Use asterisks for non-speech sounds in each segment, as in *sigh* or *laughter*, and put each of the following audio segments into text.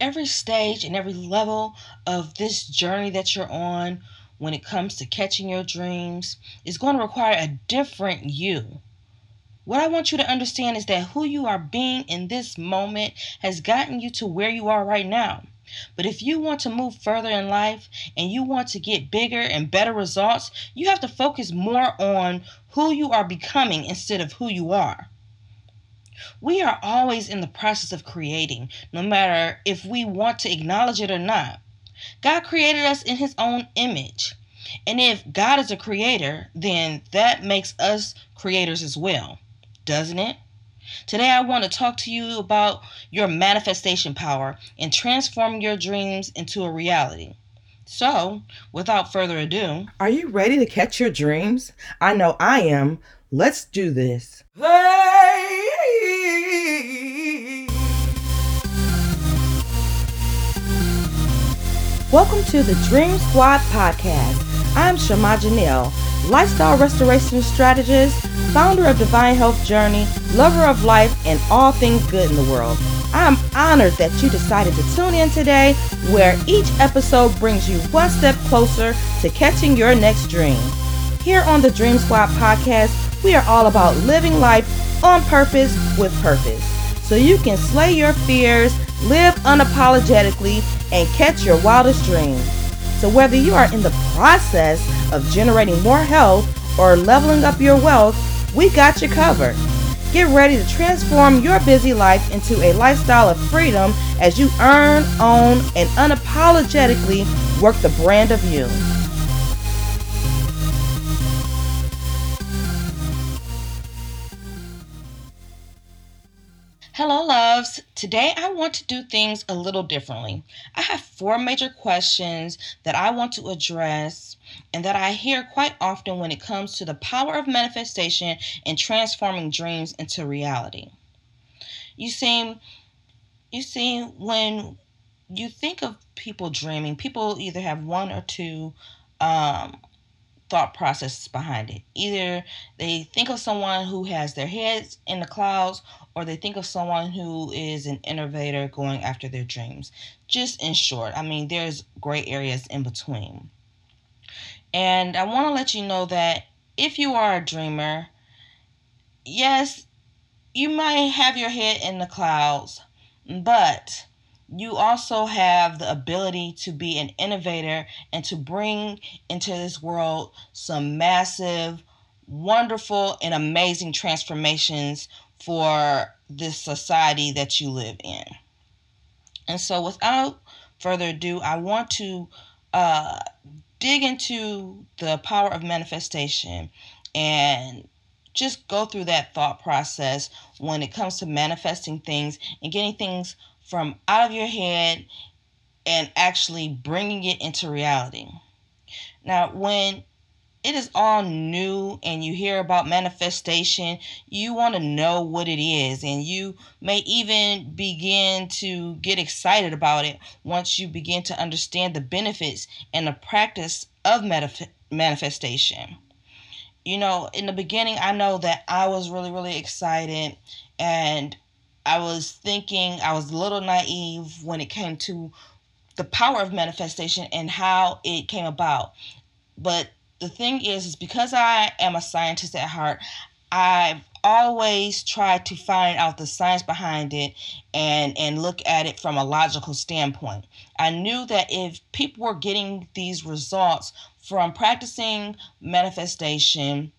every stage and every level of this journey that you're on when it comes to catching your dreams is going to require a different you. What I want you to understand is that who you are being in this moment has gotten you to where you are right now. But if you want to move further in life and you want to get bigger and better results, you have to focus more on who you are becoming instead of who you are. We are always in the process of creating, no matter if we want to acknowledge it or not. God created us in His own image. And if God is a creator, then that makes us creators as well, doesn't it? Today, I want to talk to you about your manifestation power and transforming your dreams into a reality. So, without further ado, are you ready to catch your dreams? I know I am. Let's do this. Welcome to the Dream Squad podcast. I'm Shama Jenell, lifestyle restoration strategist, founder of Divine Health Journey, lover of life, and all things good in the world. I'm honored that you decided to tune in today, where each episode brings you one step closer to catching your next dream. Here on the Dream Squad podcast, we are all about living life on purpose with purpose. So you can slay your fears, live unapologetically, and catch your wildest dreams. So, whether you are in the process of generating more health or leveling up your wealth, we got you covered. Get ready to transform your busy life into a lifestyle of freedom as you earn, own, and unapologetically work the brand of you. Hello, loves. Today I want to do things a little differently. I have four major questions that I want to address and that I hear quite often when it comes to the power of manifestation and transforming dreams into reality. You see, you see, when you think of people dreaming, people either have one or two um, thought processes behind it. Either they think of someone who has their heads in the clouds, or they think of someone who is an innovator going after their dreams. Just in short, I mean, there's gray areas in between. And I want to let you know that if you are a dreamer, yes, you might have your head in the clouds, but you also have the ability to be an innovator and to bring into this world some massive, wonderful, and amazing transformations for this society that you live in. And so, without further ado, I want to uh, dig into the power of manifestation and just go through that thought process when it comes to manifesting things and getting things from out of your head and actually bringing it into reality. Now, when it is all new and you hear about manifestation, you want to know what it is, and you may even begin to get excited about it once you begin to understand the benefits and the practice of manif- manifestation. You know, in the beginning, I know that I was really, really excited and I was thinking, I was a little naive when it came to the power of manifestation and how it came about. But the thing is, is because I am a scientist at heart, I've always tried to find out the science behind it and and look at it from a logical standpoint. I knew that if people were getting these results from practicing manifestation,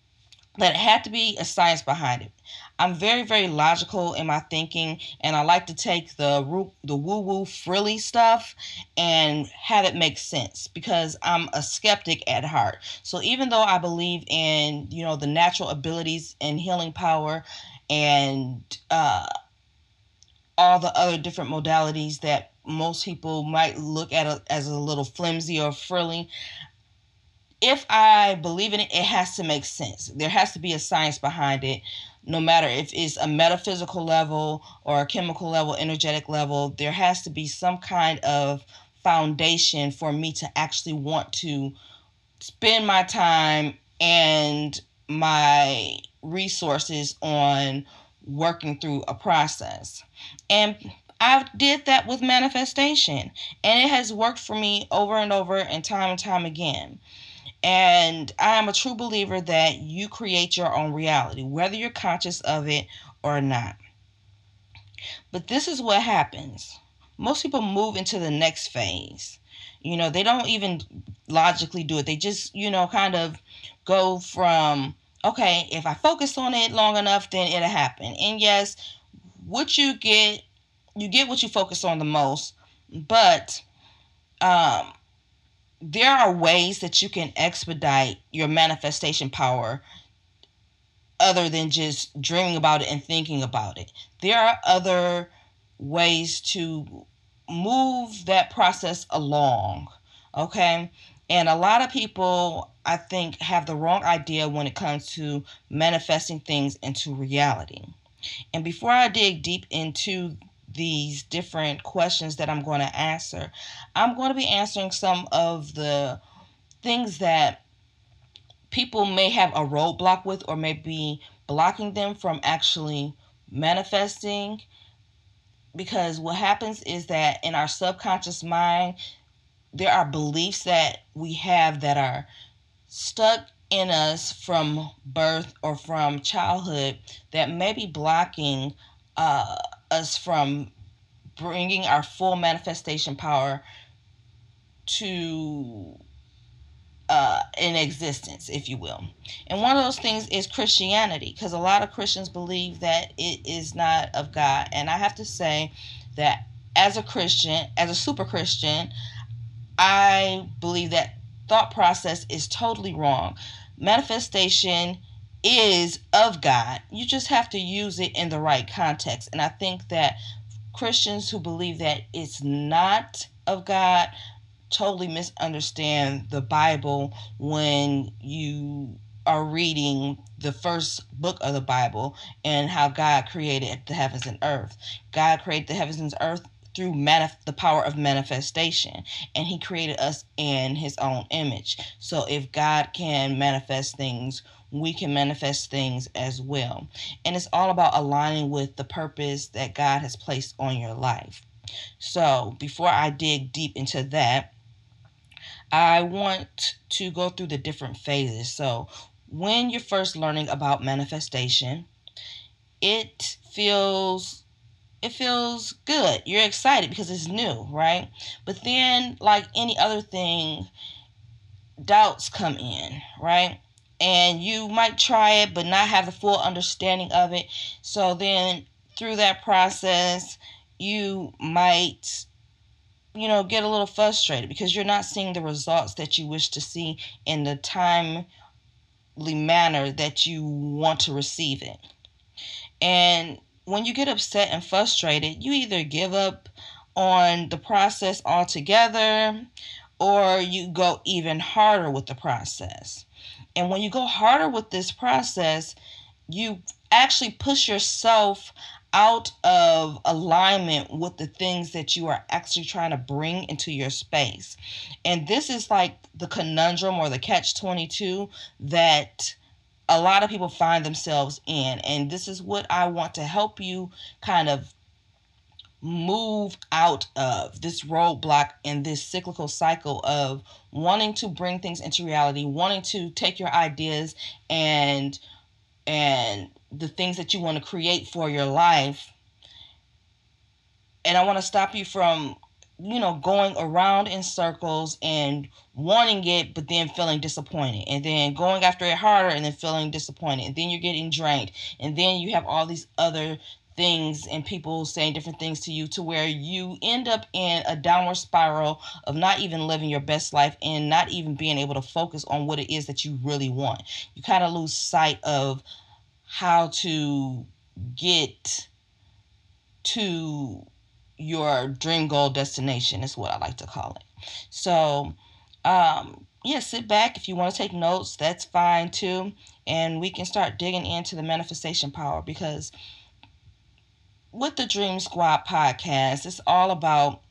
that it had to be a science behind it. I'm very, very logical in my thinking, and I like to take the the woo woo frilly stuff and have it make sense because I'm a skeptic at heart. So even though I believe in you know the natural abilities and healing power, and uh, all the other different modalities that most people might look at a, as a little flimsy or frilly, if I believe in it, it has to make sense. There has to be a science behind it no matter if it's a metaphysical level or a chemical level, energetic level, there has to be some kind of foundation for me to actually want to spend my time and my resources on working through a process. And I did that with manifestation, and it has worked for me over and over and time and time again. And I am a true believer that you create your own reality, whether you're conscious of it or not. But this is what happens most people move into the next phase. You know, they don't even logically do it. They just, you know, kind of go from, okay, if I focus on it long enough, then it'll happen. And yes, what you get, you get what you focus on the most, but um, there are ways that you can expedite your manifestation power other than just dreaming about it and thinking about it. There are other ways to move that process along. Okay. And a lot of people, I think, have the wrong idea when it comes to manifesting things into reality. And before I dig deep into these different questions that I'm going to answer, I'm going to be answering some of the things that people may have a roadblock with or may be blocking them from actually manifesting because what happens is that in our subconscious mind there are beliefs that we have that are stuck in us from birth or from childhood that may be blocking uh, us from bringing our full manifestation power to uh, in existence, if you will. And one of those things is Christianity, because a lot of Christians believe that it is not of God. And I have to say that as a Christian, as a super Christian, I believe that thought process is totally wrong. Manifestation is of God. You just have to use it in the right context. And I think that Christians who believe that it's not of God totally misunderstand the Bible when you are reading the first book of the Bible and how God created the heavens and earth. God created the heavens and earth through manif- the power of manifestation and he created us in his own image. So if God can manifest things, we can manifest things as well. And it's all about aligning with the purpose that God has placed on your life. So, before I dig deep into that, I want to go through the different phases. So, when you're first learning about manifestation, it feels it feels good. You're excited because it's new, right? But then like any other thing, doubts come in, right? And you might try it but not have the full understanding of it. So then through that process, you might you know, get a little frustrated because you're not seeing the results that you wish to see in the timely manner that you want to receive it. And when you get upset and frustrated, you either give up on the process altogether or you go even harder with the process. And when you go harder with this process, you actually push yourself out of alignment with the things that you are actually trying to bring into your space. And this is like the conundrum or the catch 22 that a lot of people find themselves in. And this is what I want to help you kind of move out of this roadblock and this cyclical cycle of wanting to bring things into reality, wanting to take your ideas and and the things that you want to create for your life. And I want to stop you from, you know, going around in circles and wanting it, but then feeling disappointed. And then going after it harder and then feeling disappointed. And then you're getting drained. And then you have all these other things and people saying different things to you to where you end up in a downward spiral of not even living your best life and not even being able to focus on what it is that you really want. You kind of lose sight of how to get to your dream goal destination is what I like to call it. So, um, yeah, sit back. If you want to take notes, that's fine too. And we can start digging into the manifestation power because with the Dream Squad podcast, it's all about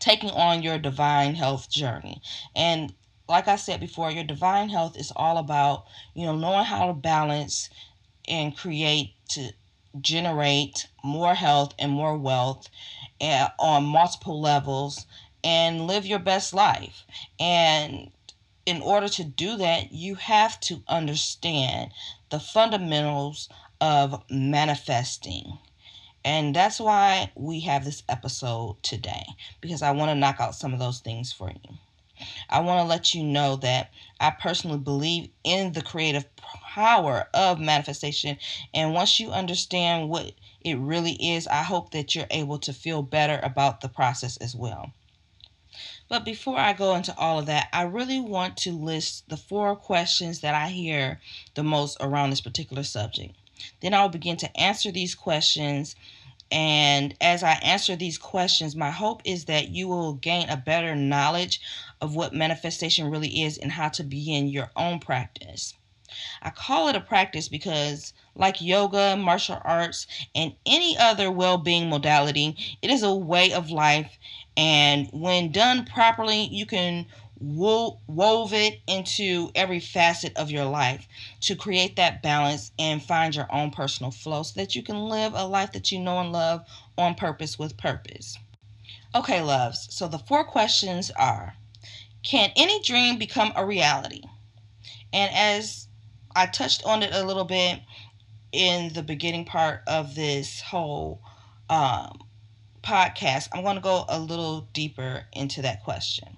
taking on your divine health journey. And like I said before, your divine health is all about, you know, knowing how to balance and create to generate more health and more wealth uh, on multiple levels and live your best life. And in order to do that, you have to understand the fundamentals of manifesting. And that's why we have this episode today, because I want to knock out some of those things for you. I want to let you know that I personally believe in the creative power of manifestation. And once you understand what it really is, I hope that you're able to feel better about the process as well. But before I go into all of that, I really want to list the four questions that I hear the most around this particular subject. Then I'll begin to answer these questions. And as I answer these questions, my hope is that you will gain a better knowledge of what manifestation really is and how to begin your own practice. I call it a practice because, like yoga, martial arts, and any other well being modality, it is a way of life and when done properly, you can wo- wove it into every facet of your life to create that balance and find your own personal flow so that you can live a life that you know and love on purpose with purpose. Okay, loves. So the four questions are Can any dream become a reality? And as I touched on it a little bit in the beginning part of this whole um, podcast, I'm going to go a little deeper into that question.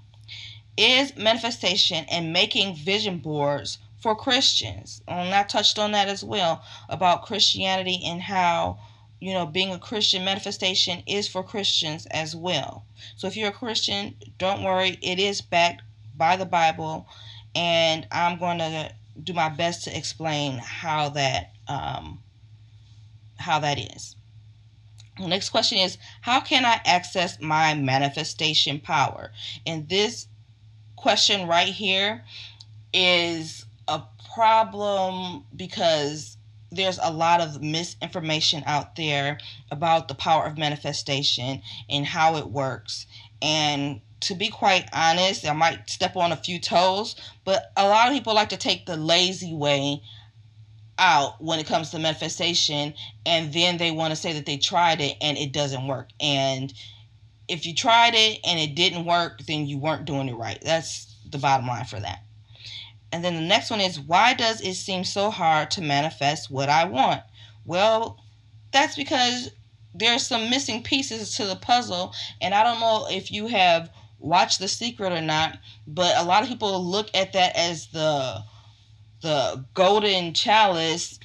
Is manifestation and making vision boards for Christians? And I touched on that as well about Christianity and how, you know, being a Christian manifestation is for Christians as well. So if you're a Christian, don't worry, it is backed by the Bible, and I'm going to do my best to explain how that um, how that is. Next question is How can I access my manifestation power? And this question right here is a problem because there's a lot of misinformation out there about the power of manifestation and how it works. And to be quite honest, I might step on a few toes, but a lot of people like to take the lazy way out when it comes to manifestation and then they want to say that they tried it and it doesn't work and if you tried it and it didn't work then you weren't doing it right. That's the bottom line for that. And then the next one is why does it seem so hard to manifest what i want? Well that's because there's some missing pieces to the puzzle and i don't know if you have watched the secret or not but a lot of people look at that as the the golden chalice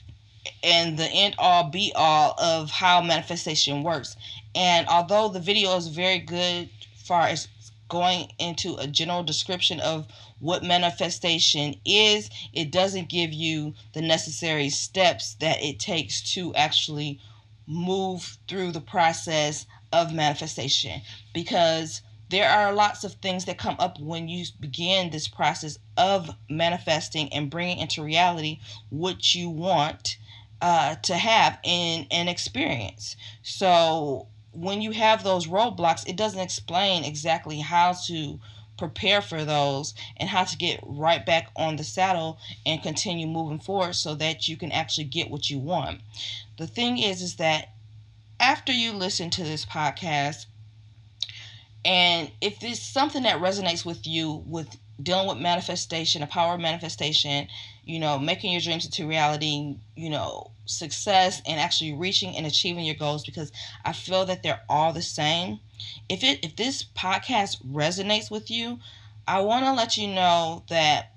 and the end all be all of how manifestation works. And although the video is very good far as going into a general description of what manifestation is, it doesn't give you the necessary steps that it takes to actually move through the process of manifestation because there are lots of things that come up when you begin this process of manifesting and bringing into reality what you want uh, to have in an experience. So when you have those roadblocks, it doesn't explain exactly how to prepare for those and how to get right back on the saddle and continue moving forward so that you can actually get what you want. The thing is is that after you listen to this podcast, and if it's something that resonates with you with dealing with manifestation, a power of manifestation, you know, making your dreams into reality, you know, success and actually reaching and achieving your goals because I feel that they're all the same. If it if this podcast resonates with you, I want to let you know that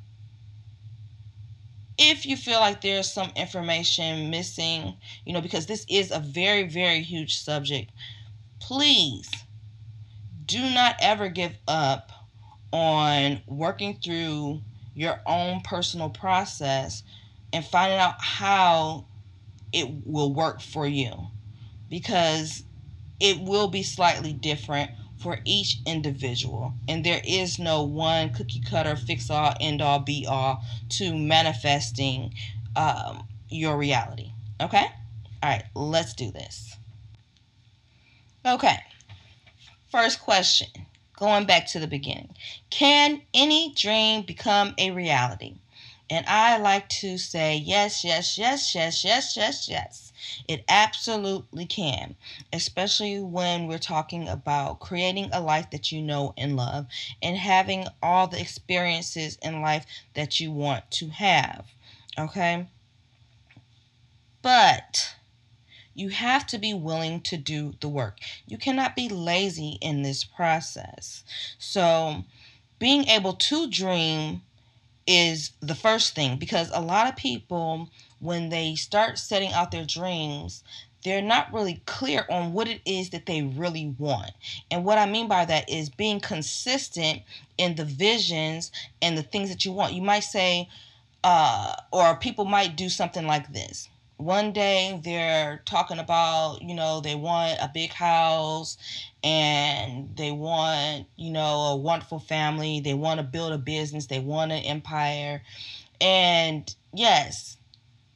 if you feel like there's some information missing, you know, because this is a very very huge subject, please do not ever give up on working through your own personal process and finding out how it will work for you. Because it will be slightly different for each individual. And there is no one cookie cutter fix all end all be all to manifesting um, your reality. Okay? All right let's do this. Okay. First question, going back to the beginning Can any dream become a reality? And I like to say yes, yes, yes, yes, yes, yes, yes. It absolutely can, especially when we're talking about creating a life that you know and love and having all the experiences in life that you want to have. Okay? But you have to be willing to do the work. You cannot be lazy in this process. So, being able to dream is the first thing because a lot of people, when they start setting out their dreams, they're not really clear on what it is that they really want. And what I mean by that is being consistent in the visions and the things that you want. You might say, uh, or people might do something like this one day they're talking about you know they want a big house and they want you know a wonderful family. They want to build a business. They want an empire. And yes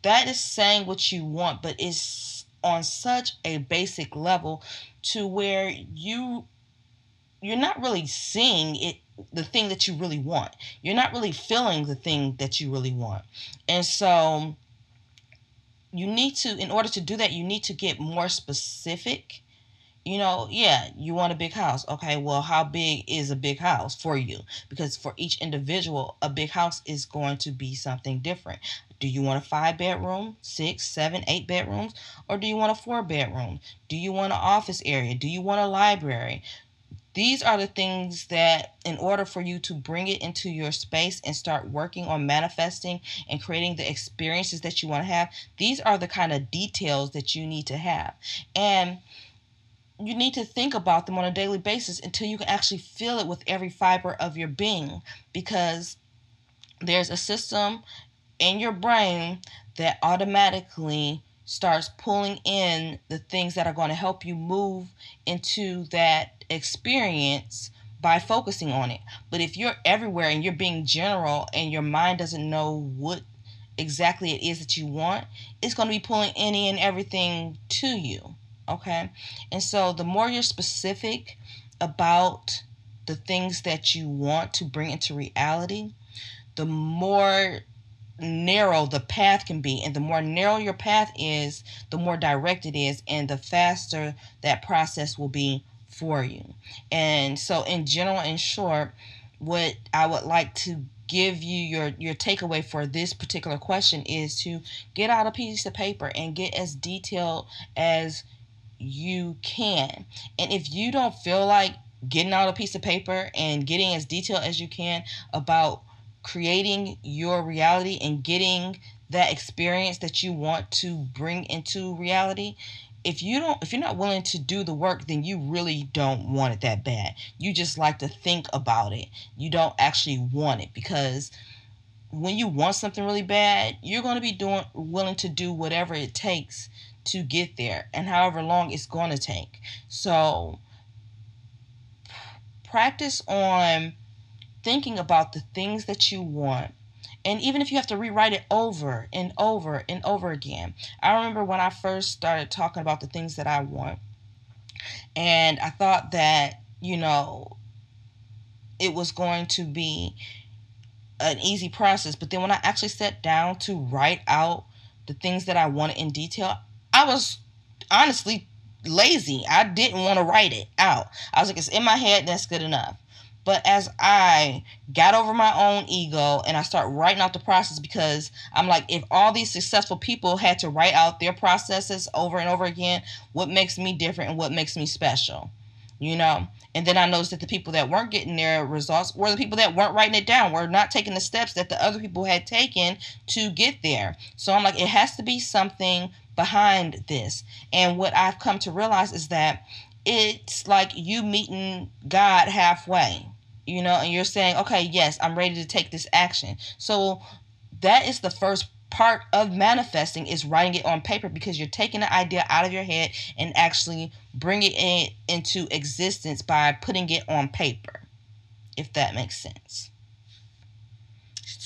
that is saying what you want but it's on such a basic level to where you you're not really seeing it the thing that you really want. You're not really feeling the thing that you really want. And so you need to in order to do that you need to get more specific. You know yeah you want a big house. Okay well how big is a big house for you? Because for each individual a big house is going to be something different. Do you want a five bedroom six seven eight bedrooms? Or do you want a four bedroom? Do you want an office area? Do you want a library these are the things that, in order for you to bring it into your space and start working on manifesting and creating the experiences that you want to have, these are the kind of details that you need to have. And you need to think about them on a daily basis until you can actually feel it with every fiber of your being because there's a system in your brain that automatically starts pulling in the things that are going to help you move into that experience by focusing on it. But if you're everywhere and you're being general and your mind doesn't know what exactly it is that you want, it's going to be pulling any and everything to you. Okay? And so the more you're specific about the things that you want to bring into reality, the more narrow the path can be. And the more narrow your path is, the more direct it is, and the faster that process will be for you. And so, in general, in short, what I would like to give you your your takeaway for this particular question is to get out a piece of paper and get as detailed as you can. And if you don't feel like getting out a piece of paper and getting as detailed as you can about creating your reality and getting that experience that you want to bring into reality if you don't if you're not willing to do the work then you really don't want it that bad. You just like to think about it. You don't actually want it because when you want something really bad you're going to be doing willing to do whatever it takes to get there and however long it's going to take. So practice on thinking about the things that you want. And even if you have to rewrite it over and over and over again. I remember when I first started talking about the things that I want. And I thought that, you know, it was going to be an easy process. But then when I actually sat down to write out the things that I wanted in detail, I was honestly lazy. I didn't want to write it out. I was like, it's in my head, that's good enough. But as I got over my own ego and I start writing out the process because I'm like, if all these successful people had to write out their processes over and over again, what makes me different and what makes me special? You know? And then I noticed that the people that weren't getting their results were the people that weren't writing it down, were not taking the steps that the other people had taken to get there. So I'm like, it has to be something behind this. And what I've come to realize is that it's like you meeting God halfway, you know, and you're saying, okay, yes, I'm ready to take this action. So that is the first part of manifesting is writing it on paper because you're taking the idea out of your head and actually bringing it in into existence by putting it on paper, if that makes sense.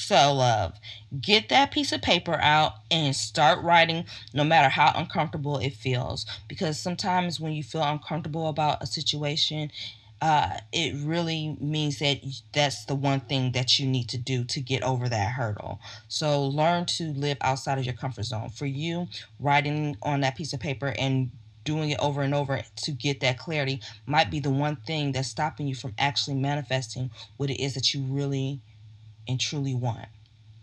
So, love, get that piece of paper out and start writing no matter how uncomfortable it feels. Because sometimes when you feel uncomfortable about a situation, uh, it really means that that's the one thing that you need to do to get over that hurdle. So learn to live outside of your comfort zone. For you, writing on that piece of paper and doing it over and over to get that clarity might be the one thing that's stopping you from actually manifesting what it is that you really and truly want.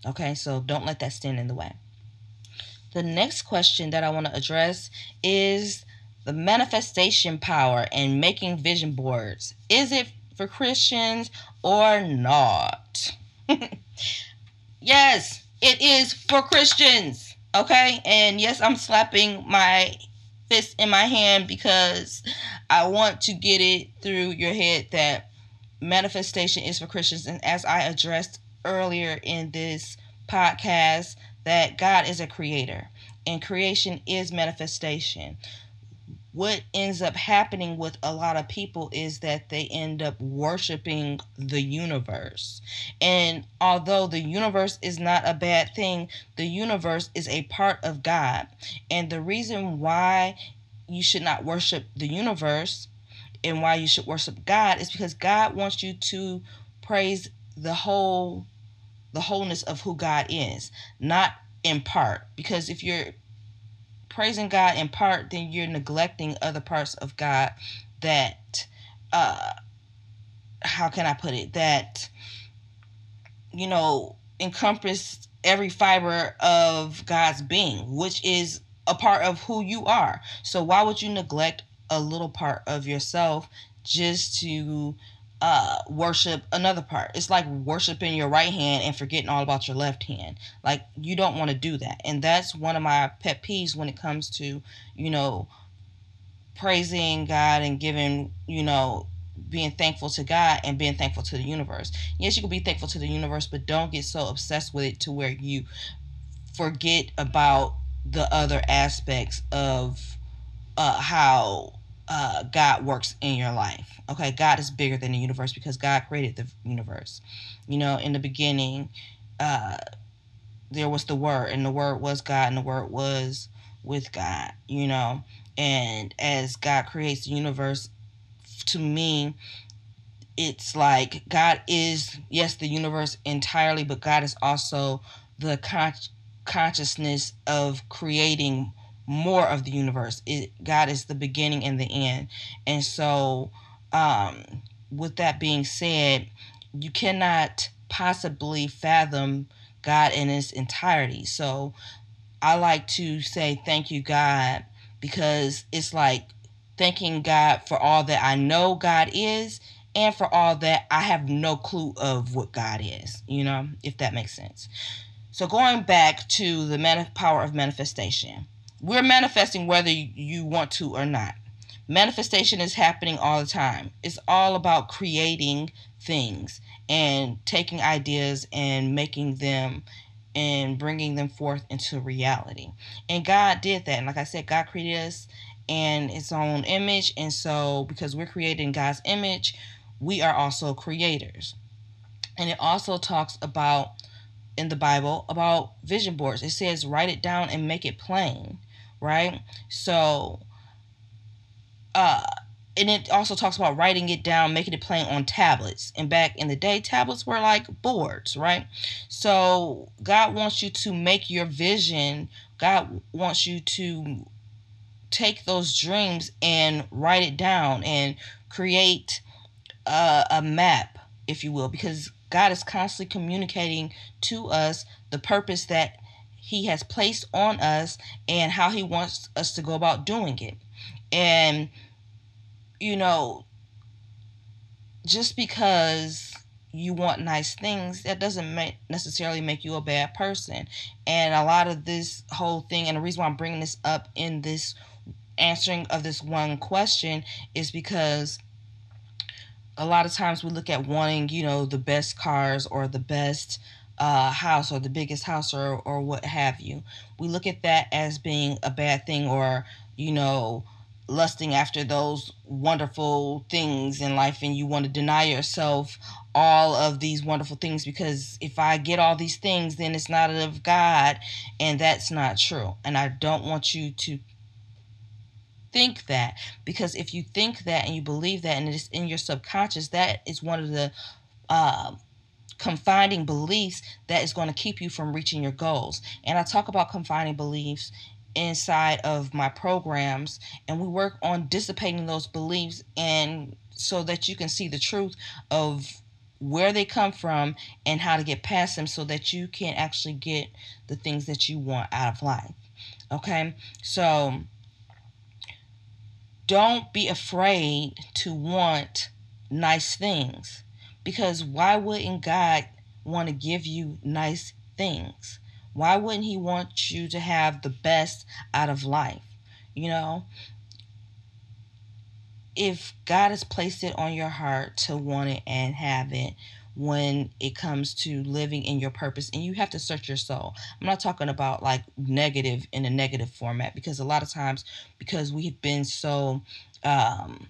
Okay, so don't let that stand in the way. The next question that I want to address is the manifestation power and making vision boards. Is it for Christians or not? *laughs* yes, it is for Christians. Okay, and yes, I'm slapping my fist in my hand because I want to get it through your head that manifestation is for Christians. And as I addressed earlier in this podcast, that God is a creator and creation is manifestation. What ends up happening with a lot of people is that they end up worshiping the universe. And although the universe is not a bad thing, the universe is a part of God. And the reason why you should not worship the universe and why you should worship God is because God wants you to praise the whole the wholeness of who God is, not in part. Because if you're praising God in part, then you're neglecting other parts of God that uh how can I put it? That you know encompass every fiber of God's being, which is a part of who you are. So why would you neglect a little part of yourself just to uh, worship another part. It's like worshiping your right hand and forgetting all about your left hand. Like you don't want to do that. And that's one of my pet peeves when it comes to, you know, praising God and giving, you know, being thankful to God and being thankful to the universe. Yes, you can be thankful to the universe, but don't get so obsessed with it to where you forget about the other aspects of uh, how uh, God works in your life. Okay, God is bigger than the universe because God created the universe. You know, in the beginning, uh, there was the Word, and the Word was God, and the Word was with God. You know, and as God creates the universe, to me, it's like God is yes the universe entirely, but God is also the con- consciousness of creating more of the universe. It, God is the beginning and the end. And so, um, with that being said, you cannot possibly fathom God in its entirety. So, I like to say thank you, God, because it's like thanking God for all that I know God is and for all that I have no clue of what God is, you know, if that makes sense. So, going back to the power of manifestation, we're manifesting whether you want to or not. Manifestation is happening all the time. It's all about creating things and taking ideas and making them and bringing them forth into reality. And God did that. And like I said, God created us in His own image. And so, because we're created in God's image, we are also creators. And it also talks about in the Bible about vision boards. It says, write it down and make it plain right? So, uh, and it also talks about writing it down, making it plain on tablets. And back in the day, tablets were like boards, right? So God wants you to make your vision. God wants you to take those dreams and write it down and create a, a map, if you will, because God is constantly communicating to us the purpose that he has placed on us and how he wants us to go about doing it. And, you know, just because you want nice things, that doesn't make, necessarily make you a bad person. And a lot of this whole thing, and the reason why I'm bringing this up in this answering of this one question is because a lot of times we look at wanting, you know, the best cars or the best uh, house or the biggest house or, or what have you. We look at that as being a bad thing or, you know, lusting after those wonderful things in life and you want to deny yourself all of these wonderful things because if I get all these things, then it's not of God, and that's not true. And I don't want you to think that because if you think that and you believe that and it's in your subconscious that is one of the uh, confining beliefs that is going to keep you from reaching your goals and i talk about confining beliefs inside of my programs and we work on dissipating those beliefs and so that you can see the truth of where they come from and how to get past them so that you can actually get the things that you want out of life. Okay? So don't be afraid to want nice things because why wouldn't God want to give you nice things? Why wouldn't He want you to have the best out of life? You know, if God has placed it on your heart to want it and have it when it comes to living in your purpose and you have to search your soul. I'm not talking about like negative in a negative format because a lot of times because we've been so um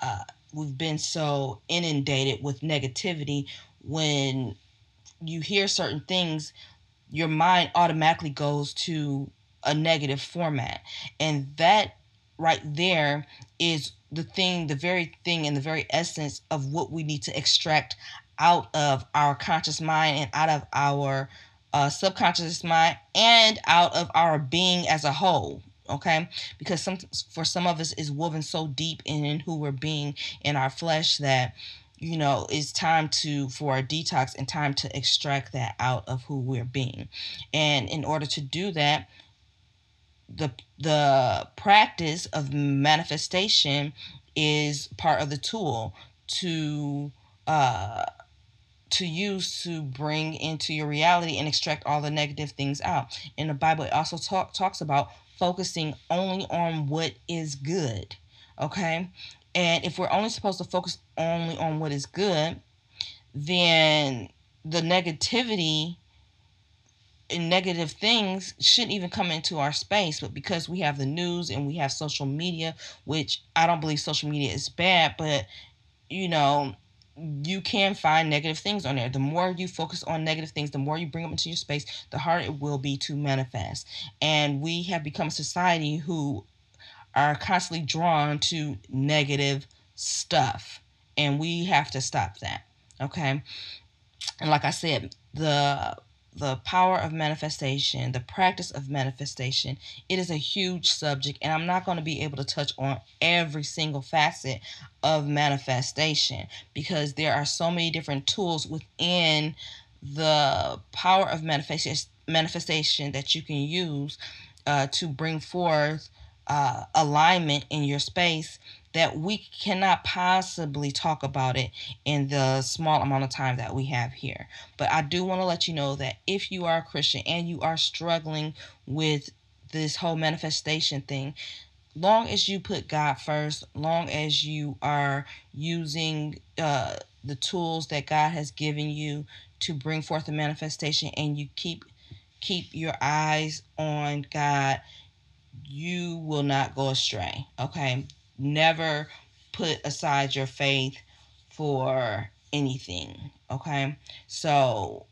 uh we've been so inundated with negativity. When you hear certain things your mind automatically goes to a negative format. And that right there is the thing, the very thing, and the very essence of what we need to extract out of our conscious mind and out of our uh, subconscious mind and out of our being as a whole okay because some for some of us is woven so deep in who we're being in our flesh that you know it's time to for a detox and time to extract that out of who we're being and in order to do that the the practice of manifestation is part of the tool to uh to use to bring into your reality and extract all the negative things out. In the Bible, it also talk, talks about focusing only on what is good. Okay? And if we're only supposed to focus only on what is good, then the negativity and negative things shouldn't even come into our space. But because we have the news and we have social media, which I don't believe social media is bad, but you know, you can find negative things on there. The more you focus on negative things, the more you bring them into your space, the harder it will be to manifest. And we have become a society who are constantly drawn to negative stuff. And we have to stop that. Okay. And like I said, the the power of manifestation, the practice of manifestation, it is a huge subject, and I'm not going to be able to touch on every single facet of manifestation because there are so many different tools within the power of manifestation that you can use uh, to bring forth uh, alignment in your space that we cannot possibly talk about it in the small amount of time that we have here. But I do want to let you know that if you are a Christian and you are struggling with this whole manifestation thing, long as you put God first, long as you are using uh, the tools that God has given you to bring forth the manifestation and you keep keep your eyes on God, you will not go astray. Okay? Never put aside your faith for anything. Okay. So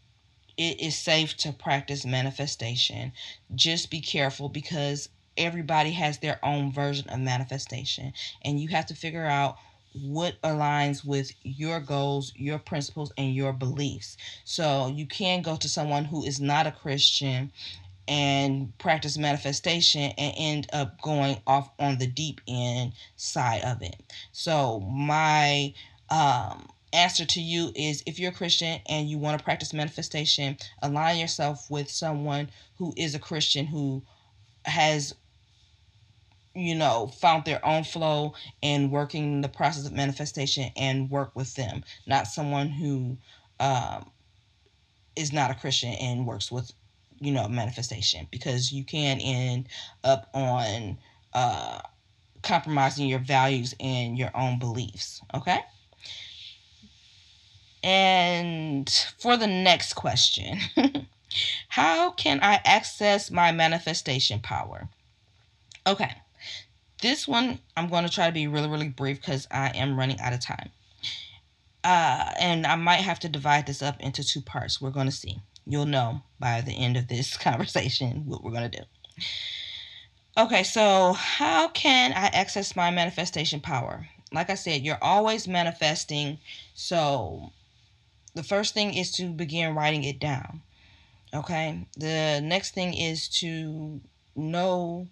it is safe to practice manifestation. Just be careful because everybody has their own version of manifestation, and you have to figure out what aligns with your goals, your principles, and your beliefs. So you can go to someone who is not a Christian and practice manifestation and end up going off on the deep end side of it. So my um answer to you is if you're a Christian and you want to practice manifestation, align yourself with someone who is a Christian who has you know found their own flow in working the process of manifestation and work with them not someone who um, is not a christian and works with you know manifestation because you can end up on uh, compromising your values and your own beliefs okay? And for the next question *laughs* how can i access my manifestation power? Okay this one i'm going to try to be really really brief because i am running out of time. Uh, and i might have to divide this up into two parts. We're going to see You'll know by the end of this *laughs* conversation what we're going to do. Okay, so how can I access my manifestation power? Like I said, you're always manifesting. So the first thing is to begin writing it down. Okay. The next thing is to know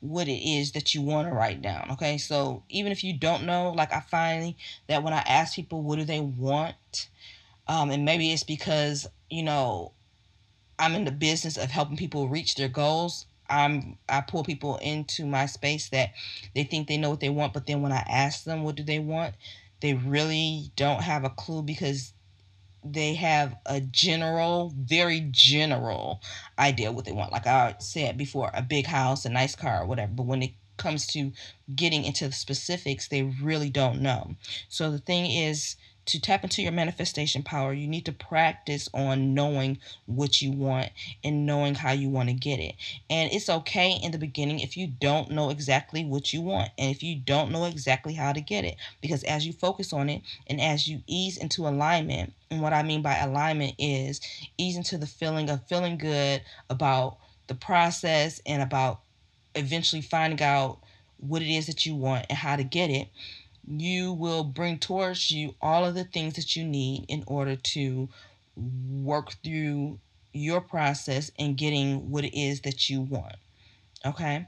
what it is that you want to write down. Okay. So even if you don't know, like I find that when I ask people what do they want, um, and maybe it's because, you know, I'm in the business of helping people reach their goals. I'm I pull people into my space that they think they know what they want, but then when I ask them what do they want, they really don't have a clue because they have a general, very general idea what they want. Like I said before, a big house, a nice car, or whatever. But when it comes to getting into the specifics, they really don't know. So the thing is to tap into your manifestation power, you need to practice on knowing what you want and knowing how you want to get it. And it's okay in the beginning if you don't know exactly what you want and if you don't know exactly how to get it. Because as you focus on it and as you ease into alignment, and what I mean by alignment is ease into the feeling of feeling good about the process and about eventually finding out what it is that you want and how to get it you will bring towards you all of the things that you need in order to work through your process and getting what it is that you want. Okay?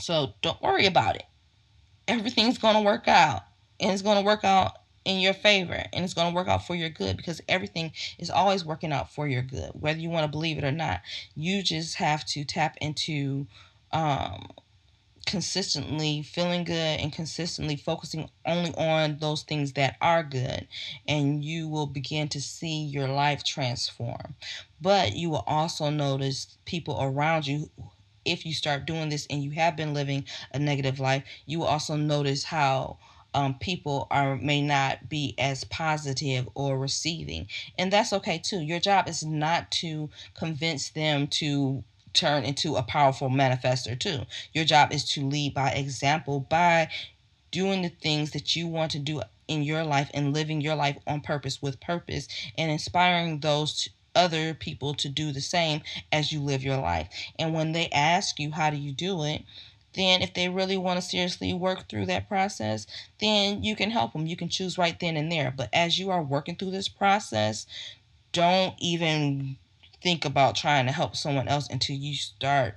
So don't worry about it. Everything's going to work out. And it's going to work out in your favor and it's going to work out for your good because everything is always working out for your good whether you want to believe it or not you just have to tap into um, consistently feeling good and consistently focusing only on those things that are good and you will begin to see your life transform. But you will also notice people around you if you start doing this and you have been living a negative life you will also notice how um, people are may not be as positive or receiving. And that's okay too. Your job is not to convince them to turn into a powerful manifester too. Your job is to lead by example by doing the things that you want to do in your life and living your life on purpose with purpose and inspiring those other people to do the same as you live your life. And when they ask you how do you do it, then if they really want to seriously work through that process, then you can help them. You can choose right then and there. But as you are working through this process, don't even think about trying to help someone else until you start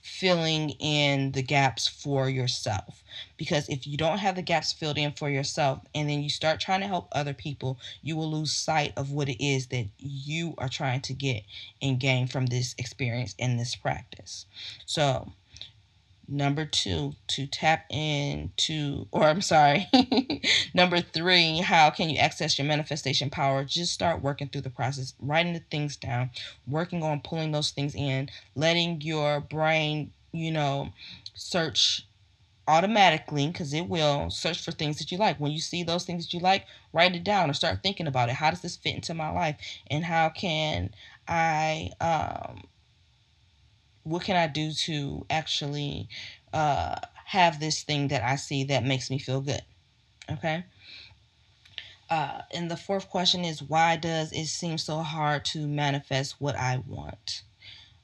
filling in the gaps for yourself. Because if you don't have the gaps filled in for yourself and then you start trying to help other people, you will lose sight of what it is that you are trying to get and gain from this experience and this practice. So, Number two, to tap into, or I'm sorry, *laughs* number three, how can you access your manifestation power? Just start working through the process, writing the things down, working on pulling those things in, letting your brain, you know, search automatically because it will search for things that you like. When you see those things that you like, write it down or start thinking about it. How does this fit into my life? And how can I um, what can I do to actually uh, have this thing that I see that makes me feel good? Okay. Uh, and the fourth question is why does it seem so hard to manifest what I want?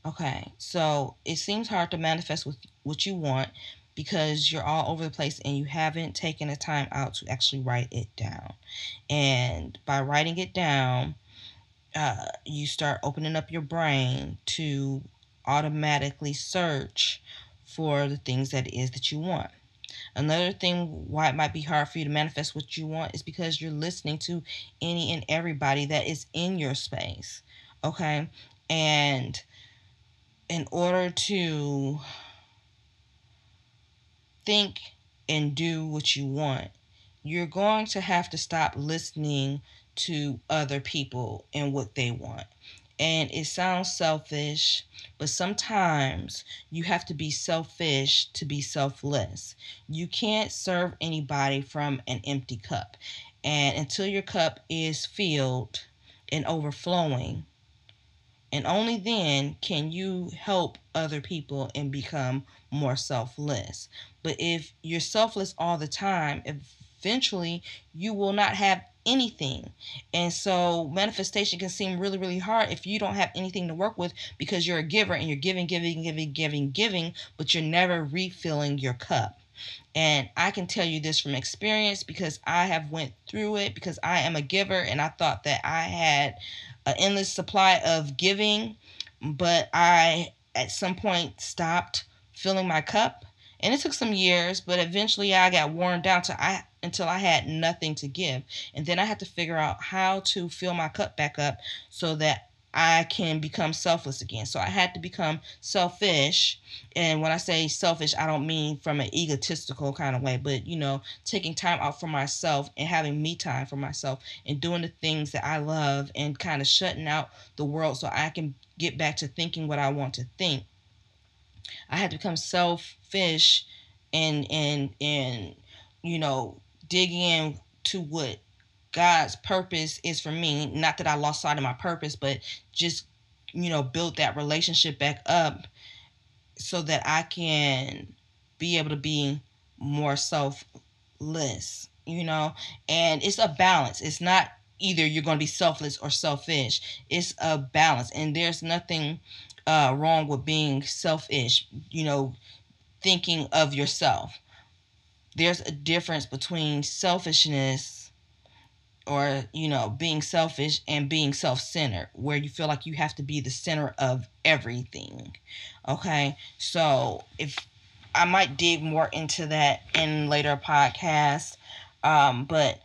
Okay, so it seems hard to manifest with what you want because you're all over the place and you haven't taken the time out to actually write it down. And by writing it down, uh, you start opening up your brain to automatically search for the things that it is that you want. Another thing why it might be hard for you to manifest what you want is because you're listening to any and everybody that is in your space. Okay? And in order to think and do what you want, you're going to have to stop listening to other people and what they want. And it sounds selfish, but sometimes you have to be selfish to be selfless. You can't serve anybody from an empty cup. And until your cup is filled and overflowing, and only then can you help other people and become more selfless. But if you're selfless all the time, if eventually you will not have anything. And so manifestation can seem really, really hard if you don't have anything to work with because you're a giver and you're giving, giving, giving, giving, giving, but you're never refilling your cup. And I can tell you this from experience because I have went through it because I am a giver and I thought that I had an endless supply of giving, but I at some point stopped filling my cup. And it took some years, but eventually I got worn down to I until I had nothing to give. And then I had to figure out how to fill my cup back up so that I can become selfless again. So I had to become selfish. And when I say selfish, I don't mean from an egotistical kind of way, but you know, taking time out for myself and having me time for myself and doing the things that I love and kind of shutting out the world so I can get back to thinking what I want to think. I had to become selfish and and and you know, dig in to what God's purpose is for me. Not that I lost sight of my purpose, but just, you know, build that relationship back up so that I can be able to be more selfless, you know? And it's a balance. It's not either you're going to be selfless or selfish. It's a balance. And there's nothing uh, wrong with being selfish, you know, thinking of yourself. There's a difference between selfishness or you know being selfish and being self-centered where you feel like you have to be the center of everything okay so if i might dig more into that in later podcasts um, but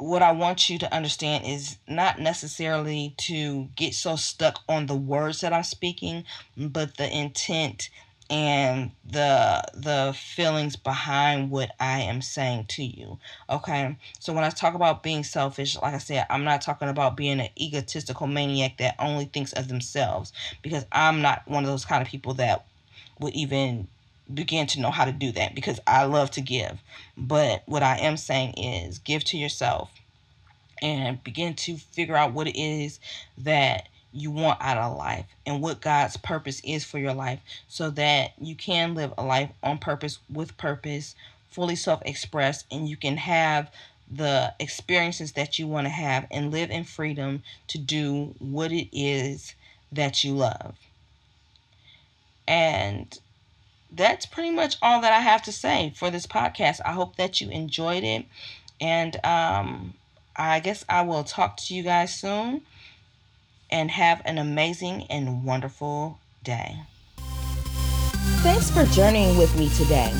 what I want you to understand is not necessarily to get so stuck on the words that I'm speaking, but the intent and the the feelings behind what I am saying to you. Okay? So when I talk about being selfish, like I said, I'm not talking about being an egotistical maniac that only thinks of themselves because I'm not one of those kind of people that would even begin to know how to do that because I love to give. But what I am saying is give to yourself and begin to figure out what it is that you want out of life and what God's purpose is for your life so that you can live a life on purpose with purpose, fully self expressed, and you can have the experiences that you want to have and live in freedom to do what it is that you love. And that's pretty much all that I have to say for this podcast. I hope that you enjoyed it. And um, I guess I will talk to you guys soon and have an amazing and wonderful day. Thanks for journeying with me today.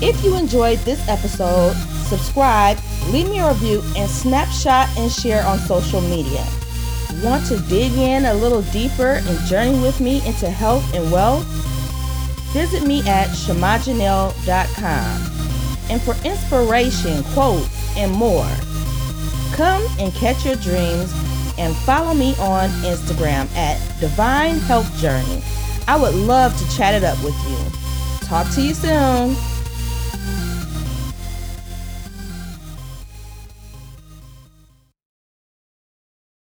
If you enjoyed this episode, subscribe, leave me a review, and snapshot and share on social media. Want to dig in a little deeper and journey with me into health and wealth? Visit me at ShamaJenell.com. And for inspiration, quotes, and more, come and catch your dreams and follow me on Instagram at Divine Health Journey. I would love to chat it up with you. Talk to you soon.